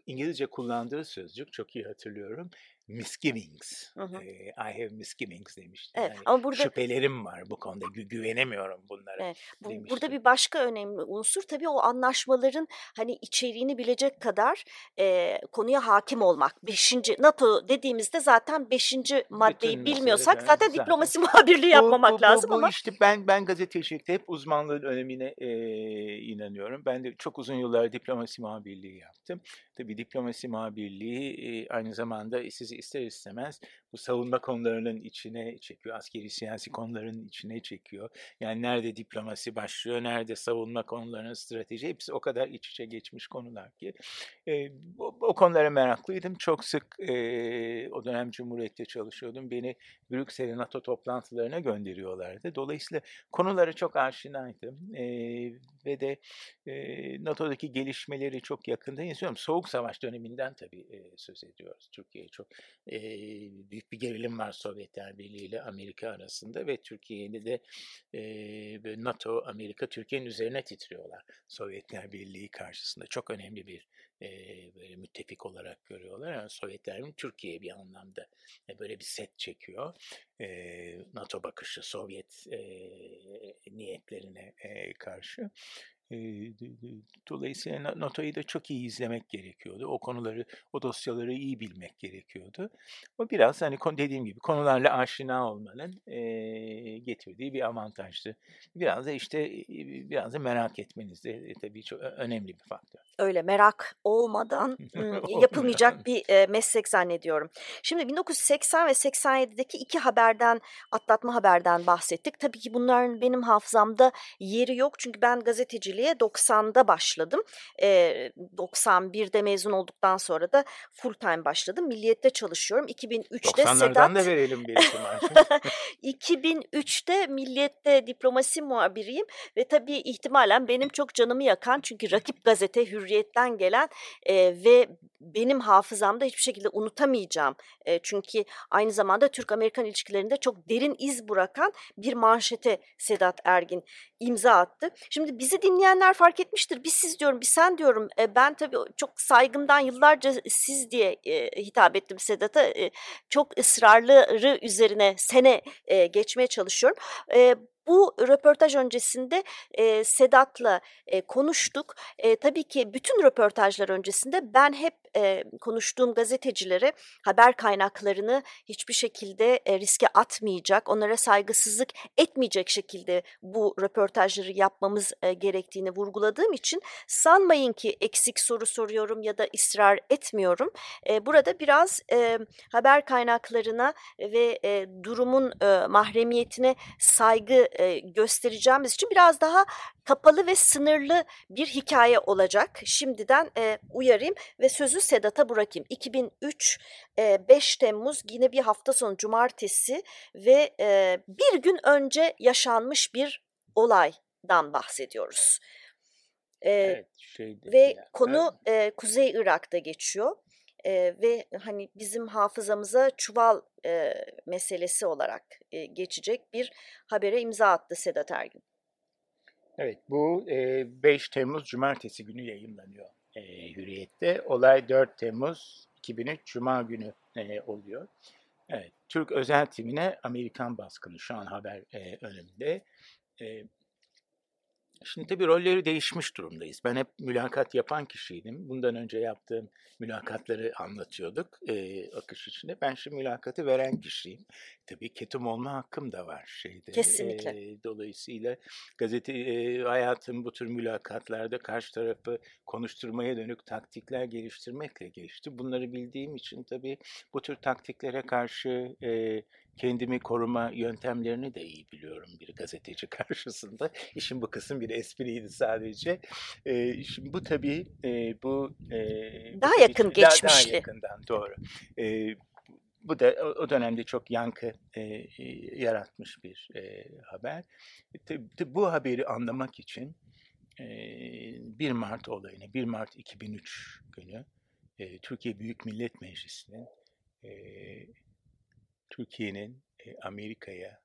İngilizce kullandığı sözcük çok iyi hatırlıyorum. Misgivings. Hı hı. Eee, I have misgivings demişti. Evet, Yani ama burada şüphelerim var bu konuda. Gü- güvenemiyorum bunlara Evet, bu, burada bir başka önemli unsur tabii o anlaşmaların hani içeriğini bilecek kadar e, konuya hakim olmak. Beşinci NATO dediğimizde zaten beşinci maddeyi Bütün bilmiyorsak zaten zaten. diplomasi muhabirliği yapmamak bu, bu, lazım bu ama işte ben ben gazetecilikte hep uzmanlığın önemine e, inanıyorum. Ben de çok uzun yıllar diplomasi muhabirliği yaptım. Tabii diplomasi muhabirliği e, aynı zamanda sizi ister istemez bu savunma konularının içine çekiyor. Askeri siyasi konuların içine çekiyor. Yani nerede diplomasi başlıyor, nerede savunma konularının strateji hepsi o kadar iç içe geçmiş konular ki. E, o, o konulara meraklıydım. Çok sık e, o dönem Cumhuriyet'te çalışıyordum. Beni Brüksel'e NATO toplantılarına gönderiyorlardı. Dolayısıyla konulara çok aşinaydım. E, ve de e, NATO'daki gelişmeleri çok yakından izliyorum. Soğuk Savaş döneminden tabii e, söz ediyoruz. Türkiye çok e, büyük bir gerilim var Sovyetler Birliği ile Amerika arasında ve Türkiye'de de e, NATO, Amerika Türkiye'nin üzerine titriyorlar Sovyetler Birliği karşısında. Çok önemli bir e, böyle müttefik olarak görüyorlar. Yani Sovyetler Birliği Türkiye bir anlamda e, böyle bir set çekiyor. E, NATO bakışı Sovyet e, niyetlerine e, karşı. Dolayısıyla Na- NATO'yu da çok iyi izlemek gerekiyordu. O konuları, o dosyaları iyi bilmek gerekiyordu. O biraz hani dediğim gibi konularla aşina olmanın getirdiği bir avantajdı. Biraz da işte biraz da merak etmeniz de e, tabii çok önemli bir faktör. öyle merak olmadan yapılmayacak bir meslek zannediyorum. Şimdi 1980 ve 87'deki iki haberden atlatma haberden bahsettik. Tabii ki bunların benim hafızamda yeri yok çünkü ben gazeteciliğe 90'da başladım. E, 91'de mezun olduktan sonra da full time başladım. Milliyet'te çalışıyorum. 2003'te 90'lardan Sedat da verelim bir iki maaşı. 2003'te Milliyet'te diplomasi muhabiriyim ve tabii ihtimalen benim çok canımı yakan çünkü rakip gazete Hürriyet'ten gelen e, ve benim hafızamda hiçbir şekilde unutamayacağım. E, çünkü aynı zamanda Türk-Amerikan ilişkilerinde çok derin iz bırakan bir manşete Sedat Ergin imza attı. Şimdi bizi dinleyenler fark etmiştir. Biz siz diyorum, bir sen diyorum. E, ben tabii çok saygımdan yıllarca siz diye e, hitap ettim Sedat'a. E, çok ısrarları üzerine sene e, geçmeye çalışıyorum. E, bu röportaj öncesinde e, Sedat'la e, konuştuk. E, tabii ki bütün röportajlar öncesinde ben hep e, konuştuğum gazetecilere haber kaynaklarını hiçbir şekilde e, riske atmayacak, onlara saygısızlık etmeyecek şekilde bu röportajları yapmamız e, gerektiğini vurguladığım için sanmayın ki eksik soru soruyorum ya da ısrar etmiyorum. E, burada biraz e, haber kaynaklarına ve e, durumun e, mahremiyetine saygı e, göstereceğimiz için biraz daha kapalı ve sınırlı bir hikaye olacak. Şimdiden e, uyarayım ve sözü Sedat'a bırakayım. 2003 e, 5 Temmuz yine bir hafta sonu cumartesi ve e, bir gün önce yaşanmış bir olaydan bahsediyoruz. E, Evet, şeydi ve ya. konu e, Kuzey Irak'ta geçiyor. E, ve hani bizim hafızamıza çuval e, meselesi olarak e, geçecek bir habere imza attı Sedat Ergin. Evet, bu e, 5 Temmuz Cumartesi günü yayınlanıyor e, Hürriyet'te. Olay 4 Temmuz 2003 Cuma günü e, oluyor. Evet, Türk özel timine Amerikan baskını şu an haber e, önümde. E, Şimdi tabii rolleri değişmiş durumdayız. Ben hep mülakat yapan kişiydim. Bundan önce yaptığım mülakatları anlatıyorduk e, akış içinde. Ben şimdi mülakatı veren kişiyim. Tabii ketum olma hakkım da var şeyde. Kesinlikle. E, dolayısıyla gazete e, hayatım bu tür mülakatlarda karşı tarafı konuşturmaya dönük taktikler geliştirmekle geçti. Bunları bildiğim için tabii bu tür taktiklere karşı e, kendimi koruma yöntemlerini de iyi biliyorum bir gazeteci karşısında. İşin bu kısım bir espriydi sadece. E, şimdi bu tabii e, bu e, daha bu yakın tabii daha. Daha yakından doğru. E, bu da o dönemde çok yankı e, yaratmış bir e, haber. Tabii bu haberi anlamak için e, 1 Mart olayını, 1 Mart 2003 günü e, Türkiye Büyük Millet Meclisi'nin e, Türkiye'nin e, Amerika'ya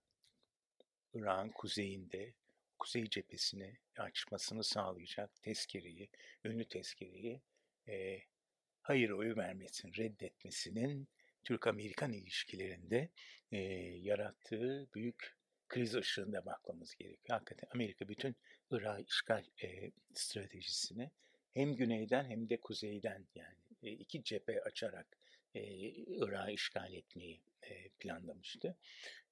Irak'ın kuzeyinde kuzey cephesini açmasını sağlayacak tezkereyi, ünlü tezkereyi e, hayır oyu vermesini, reddetmesinin Türk-Amerikan ilişkilerinde e, yarattığı büyük kriz ışığında bakmamız gerekiyor. Hakikaten Amerika bütün Irak işgal e, stratejisini hem güneyden hem de kuzeyden yani e, iki cephe açarak e, Irak'ı işgal etmeyi planlamıştı.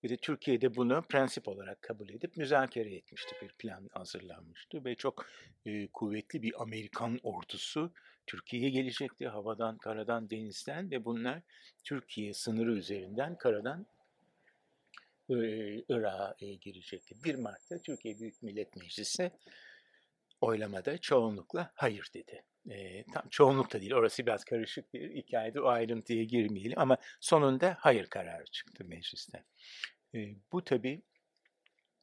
Ve de Türkiye'de bunu prensip olarak kabul edip müzakere etmişti. Bir plan hazırlanmıştı ve çok e, kuvvetli bir Amerikan ordusu Türkiye'ye gelecekti. Havadan, karadan, denizden ve bunlar Türkiye sınırı üzerinden karadan e, Irak'a e, girecekti. 1 Mart'ta Türkiye Büyük Millet Meclisi oylamada çoğunlukla hayır dedi. E, tam çoğunlukla değil, orası biraz karışık bir hikayede o ayrıntıya girmeyelim ama sonunda hayır kararı çıktı meclisten. E, bu tabii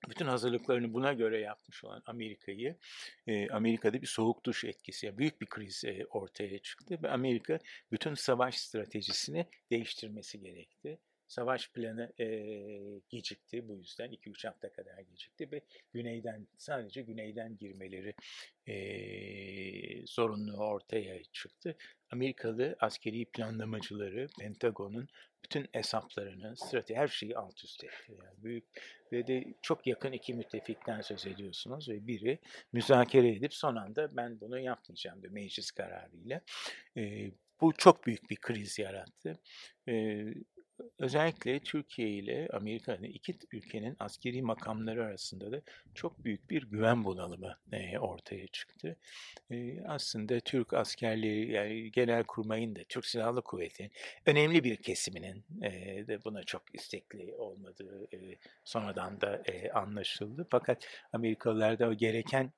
bütün hazırlıklarını buna göre yapmış olan Amerika'yı, e, Amerika'da bir soğuk duş etkisi, yani büyük bir kriz e, ortaya çıktı ve Amerika bütün savaş stratejisini değiştirmesi gerekti. Savaş planı e, gecikti bu yüzden 2-3 hafta kadar gecikti ve güneyden sadece güneyden girmeleri e, zorunlu ortaya çıktı. Amerikalı askeri planlamacıları Pentagon'un bütün hesaplarını, strateji, her şeyi alt üst etti. Yani büyük ve de çok yakın iki müttefikten söz ediyorsunuz ve biri müzakere edip son anda ben bunu yapmayacağım bir meclis kararıyla. E, bu çok büyük bir kriz yarattı. E, özellikle Türkiye ile Amerika'nın iki ülkenin askeri makamları arasında da çok büyük bir güven bunalımı e, ortaya çıktı. E, aslında Türk askerleri yani genel kurmayın da Türk Silahlı Kuvveti'nin önemli bir kesiminin e, de buna çok istekli olmadığı e, sonradan da e, anlaşıldı. Fakat Amerikalılar da o gereken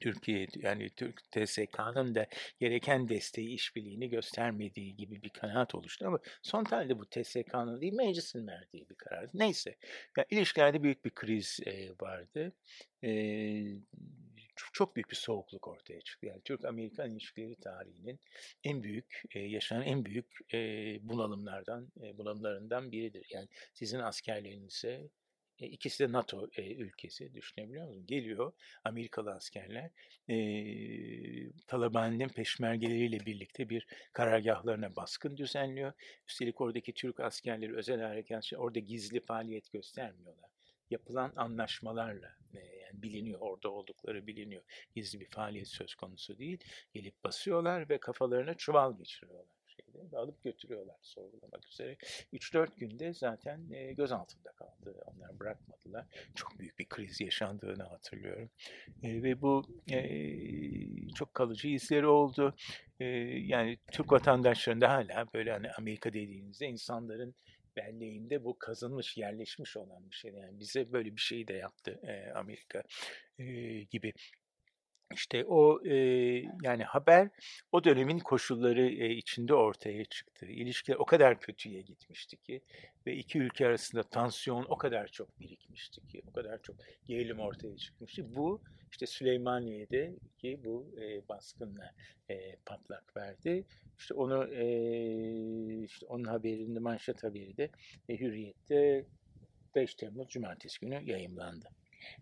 Türkiye yani Türk TSK'nın da gereken desteği işbirliğini göstermediği gibi bir kanaat oluştu ama son tahlilde bu TSK'nın değil meclisin verdiği bir karardı. Neyse yani ilişkilerde büyük bir kriz e, vardı. E, çok, çok büyük bir soğukluk ortaya çıktı. Yani Türk-Amerikan ilişkileri tarihinin en büyük, e, yaşanan en büyük e, bunalımlardan, e, bunalımlarından biridir. Yani sizin askerlerinize e, ikisi de NATO e, ülkesi düşünebiliyor musun? Geliyor Amerikalı askerler e, Taliban'ın peşmergeleriyle birlikte bir karargahlarına baskın düzenliyor. Üstelik oradaki Türk askerleri özel harekat orada gizli faaliyet göstermiyorlar. Yapılan anlaşmalarla e, yani biliniyor orada oldukları biliniyor. Gizli bir faaliyet söz konusu değil. Gelip basıyorlar ve kafalarına çuval geçiriyorlar şeyde ve alıp götürüyorlar sorgulamak üzere. 3-4 günde zaten e, gözaltında kaldı. Onlar bırakmadılar. Çok büyük bir kriz yaşandığını hatırlıyorum. E, ve bu e, çok kalıcı izleri oldu. E, yani Türk vatandaşlarında hala böyle hani Amerika dediğinizde insanların belleğinde bu kazınmış, yerleşmiş olan bir şey. Yani bize böyle bir şeyi de yaptı e, Amerika e, gibi. İşte o e, yani haber o dönemin koşulları e, içinde ortaya çıktı. İlişkiler o kadar kötüye gitmişti ki ve iki ülke arasında tansiyon o kadar çok birikmişti ki, o kadar çok gerilim ortaya çıkmıştı. Bu işte Süleymaniye'de ki bu e, baskınla e, patlak verdi. İşte onu e, işte onun haberinde manşet haberi de e, Hürriyet'te 5 Temmuz Cumartesi günü yayımlandı.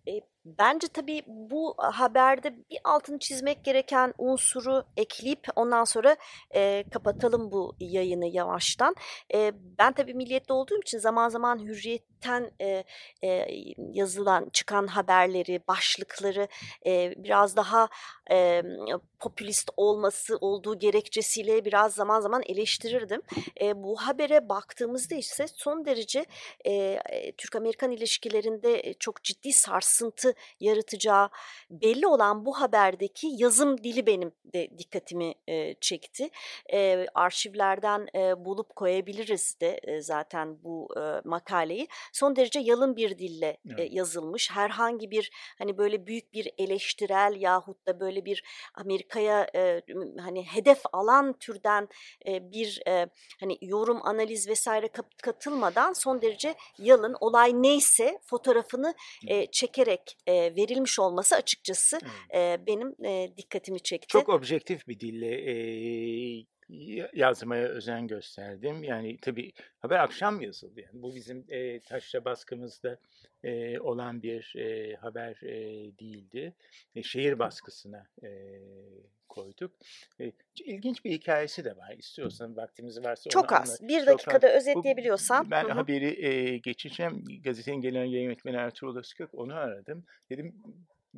Eee, bence tabii bu haberde bir altını çizmek gereken unsuru ekleyip ondan sonra, eee, kapatalım bu yayını yavaştan. Eee, ben tabii Milliyet'te olduğum için zaman zaman Hürriyet'ten, eee, eee, yazılan, çıkan haberleri, başlıkları, eee, biraz daha, emm, popülist olması olduğu gerekçesiyle biraz zaman zaman eleştirirdim. Eee, bu habere baktığımızda ise son derece, eee, Türk-Amerikan ilişkilerinde, çok ciddi sarsıntı yaratacağı belli olan bu haberdeki yazım dili benim de dikkatimi, eee, çekti. Eee, arşivlerden, eee, bulup koyabiliriz de, eee, zaten bu, eee, makaleyi. Son derece yalın bir dille, Evet. yazılmış. Herhangi bir, hani, böyle büyük bir eleştirel yahut da böyle bir Amerika'ya, üm hani, hedef alan türden, eee, bir, eee, hani, yorum, analiz kat katılmadan son derece yalın, olay neyse fotoğrafını, Evet. çekerek, eee, verilmiş olması açıkçası, eee, benim, eee, dikkatimi çekti. Çok objektif bir dille, ya yazmaya özen gösterdim. Yani, tabii haber akşam yazıldı. Yani, bu bizim, eee, taşra baskımızda, eee, olan bir, eee, haber, eee, değildi. E, şehir baskısına, eee, koyduk. Eee, ilginç bir hikâyesi de var. İstiyorsan vaktimiz varsa onu Çok az. anlat 1 çok az. dakikada Bu özetleyebiliyorsan. ben Hı hı. haberi, eee, geçeceğim. Gazetenin genel yayın yönetmeni Ertuğrul Özkök, onu aradım. Dedim,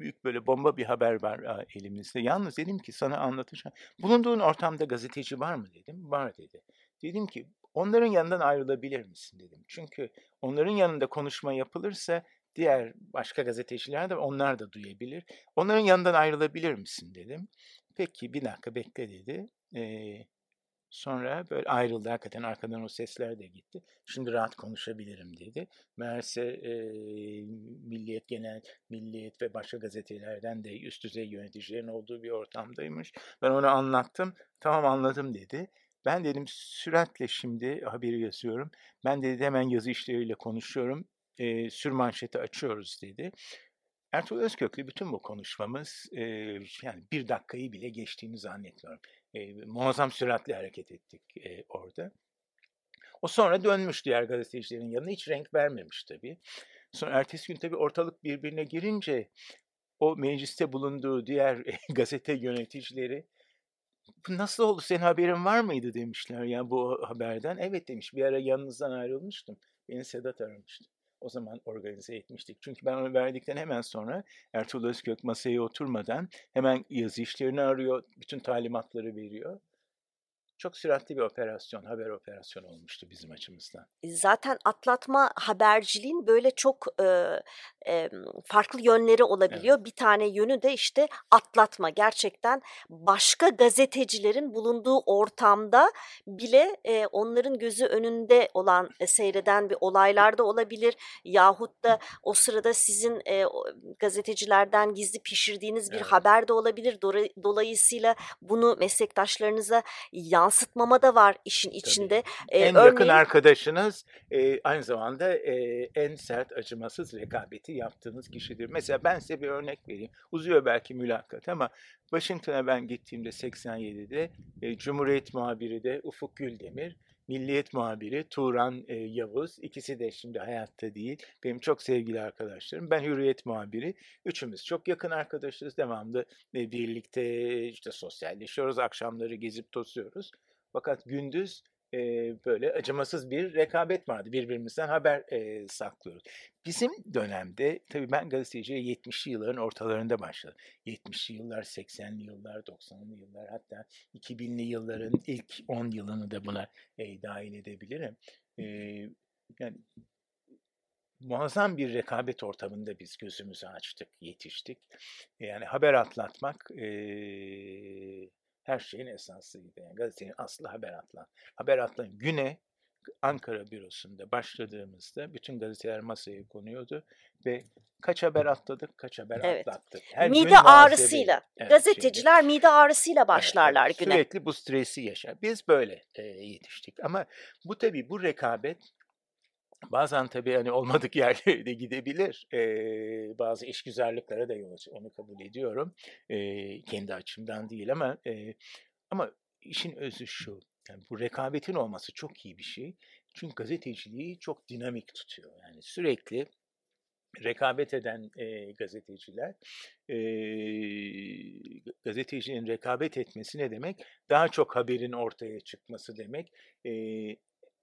büyük böyle bomba bir haber var, elimizde. Yalnız dedim ki sana anlatacağım. "Bulunduğun ortamda gazeteci var mı?" dedim. "Var." dedi. Dedim ki, "Onların yanından ayrılabilir misin?" dedim. Çünkü onların yanında konuşma yapılırsa diğer başka gazeteciler de onlar da duyabilir. "Onların yanından ayrılabilir misin?" dedim. "Peki, 1 dakika bekle." dedi. Eee, sonra böyle ayrıldı. Hakikaten arkadan o sesler de gitti. "Şimdi rahat konuşabilirim." dedi. Meğerse, eee, Milliyet Genel Milliyet ve başka gazetelerden de üst düzey yöneticilerin olduğu bir ortamdaymış. Ben ona anlattım. "Tamam, anladım." dedi. Ben dedim, "Süratle şimdi haberi yazıyorum. Ben" dedi, "hemen yazı işleriyle konuşuyorum. Eee, sürmanşeti açıyoruz." dedi. Ertuğrul Özkök'le bütün bu konuşmamız, eee, yani 1 dakikayı bile geçtiğini zannetmiyorum. Eee, muazzam süratle hareket ettik, eee, orada. O sonra dönmüş diğer gazetecilerin yanına. Hiç renk vermemiş tabii. Sonra ertesi gün tabii ortalık birbirine girince o mecliste bulunduğu diğer gazete yöneticileri, "Bu nasıl oldu? Senin haberin var mıydı?" demişler ya bu haberden. "Evet." demiş. "Bir ara yanınızdan ayrılmıştım. Beni Sedat aramıştı. O zaman organize etmiştik." Çünkü ben onu verdikten hemen sonra Ertuğrul Özkök masaya oturmadan hemen yazı işlerini arıyor, bütün talimatları veriyor. Çok süratli bir operasyon, haber operasyonu olmuştu bizim açımızdan. Zaten atlatma haberciliğin böyle çok, eee, emm, farklı yönleri Evet. olabiliyor. Bir tane yönü de işte atlatma. Gerçekten başka gazetecilerin bulunduğu ortamda bile, eee, onların gözü önünde olan, eee, seyreden bir olaylar da olabilir yahut da o sırada sizin, o gazetecilerden gizli pişirdiğiniz bir Evet. haber de olabilir. Dolayısıyla bunu meslektaşlarınıza yansıtmama da var işin Tabii. içinde. Eee, En yakın örneğin arkadaşınız, eee, aynı zamanda, eee, en sert, acımasız rekabeti yaptığınız kişidir. Mesela ben size bir örnek vereyim. Uzuyor belki mülakat ama Washington'a ben gittiğimde 87'de, eee, Cumhuriyet muhabiri de Ufuk Güldemir, Milliyet muhabiri Turan, eee, Yavuz. İkisi de şimdi hayatta değil. Benim çok sevgili arkadaşlarım. Ben Hürriyet muhabiri. Üçümüz çok yakın arkadaşız. Devamlı, eee, birlikte, işte, sosyalleşiyoruz. Akşamları gezip tozuyoruz. Fakat gündüz, eee, böyle acımasız bir rekabet vardı. Birbirimizden haber, eee, saklıyoruz. Bizim dönemde, tabii ben gazeteciliğe 70'li yılların ortalarında başladım. 70'li yıllar, 80'li yıllar, 90'lı yıllar hatta 2000'li yılların ilk 10 yılını da buna, eee, dâhil edebilirim. Eee, yani muazzam bir rekabet ortamında biz gözümüzü açtık, yetiştik. Yani haber atlatmak, eee, her şeyin esasıydı. Yani gazetenin aslı haber atlat haber atla Güne, Ankara bürosunda başladığımızda bütün gazeteler masaya konuyordu ve kaç haber atladık, kaç haber Evet. atlattık. Her Mide ağrısıyla, Evet, gazeteciler mide ağrısıyla Evet, evet. başlarlar güne. Sürekli bu stresi yaşar. Biz böyle, eee, yetiştik ama bu tabii bu rekabet bazen tabii, hani, olmadık yerlere de gidebilir. Eee, bazı işgüzarlıklara da yol açar. Onu kabul ediyorum. Eee, kendi açımdan değil ama, eee, ama işin özü şu: Yani bu rekabetin olması çok iyi bir şey. Çünkü gazeteciliği çok dinamik tutuyor. Yani sürekli rekabet eden e, gazeteciler, e, gazetecinin rekabet etmesi ne demek? Daha çok haberin ortaya çıkması demek. E,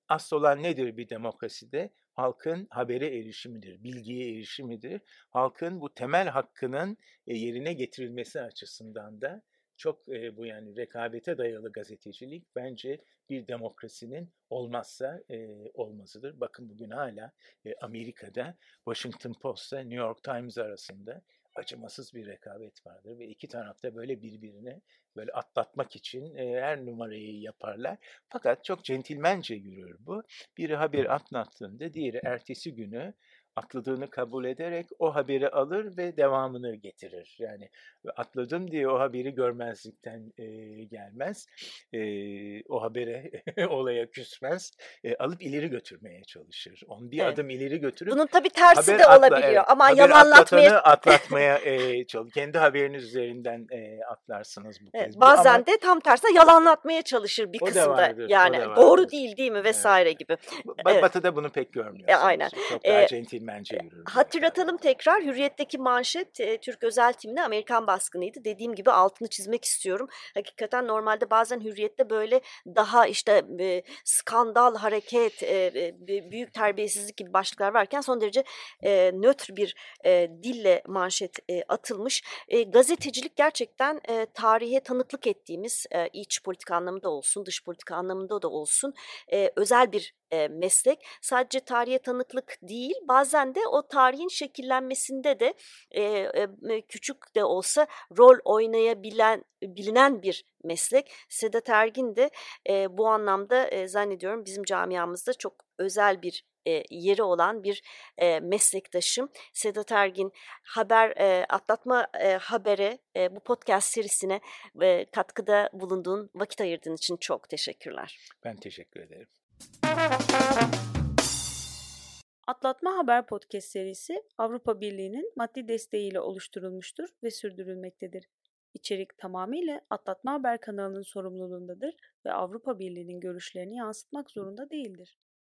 asıl olan nedir bir demokraside? Halkın habere erişimidir, bilgiye erişimidir. Halkın bu temel hakkının e, yerine getirilmesi açısından da çok e, bu yani rekabete dayalı gazetecilik bence bir demokrasinin olmazsa e, olmazıdır. Bakın bugün hala e, Amerika'da Washington Post'ta New York Times arasında acımasız bir rekabet vardır ve iki tarafta böyle birbirine böyle atlatmak için e, her numarayı yaparlar. Fakat çok centilmence yürür bu. Biri haber atlattığında diğeri ertesi günü atladığını kabul ederek o haberi alır ve devamını getirir. Yani atladım diye o haberi görmezlikten e, gelmez. E, o habere, olaya küsmez. E, alıp ileri götürmeye çalışır. Onu bir evet. adım ileri götürüp Bunun tabii tersi de atla, olabiliyor evet, ama yalanlatmaya atlatmaya e, çalış. Kendi haberiniz üzerinden e, atlarsınız bu evet, kez. Bazen ama, de tam tersine yalanlatmaya çalışır bir kısımda. Vardır, yani doğru değil değil mi vesaire evet. gibi. Evet. Batı'da bunu pek görmüyorsunuz. E, aynen. Çok daha e, centilmence yürür. Hatırlatalım tekrar Hürriyet'teki manşet e, Türk özel timine Amerikan baskınıydı. Dediğim gibi altını çizmek istiyorum. Hakikaten normalde bazen hürriyette böyle daha işte e, skandal, hareket, e, büyük terbiyesizlik gibi başlıklar varken son derece e, nötr bir e, dille manşet e, atılmış. E, gazetecilik gerçekten e, tarihe tanıklık ettiğimiz e, iç politika anlamında olsun, dış politika anlamında da olsun e, özel bir e, meslek. Sadece tarihe tanıklık değil, bazen de o tarihin şekillenmesinde de e, e, küçük de olsa rol oynayabilen bilinen bir meslek. Sedat Ergin de e, bu anlamda e, zannediyorum bizim camiamızda çok özel bir e, yeri olan bir e, meslektaşım. Sedat Ergin haber e, atlatma e, habere e, bu podcast serisine e, katkıda bulunduğun, vakit ayırdığın için çok teşekkürler. Ben teşekkür ederim. Atlatma Haber Podcast serisi Avrupa Birliği'nin maddi desteğiyle oluşturulmuştur ve sürdürülmektedir. İçerik tamamıyla Atlatma Haber kanalının sorumluluğundadır ve Avrupa Birliği'nin görüşlerini yansıtmak zorunda değildir.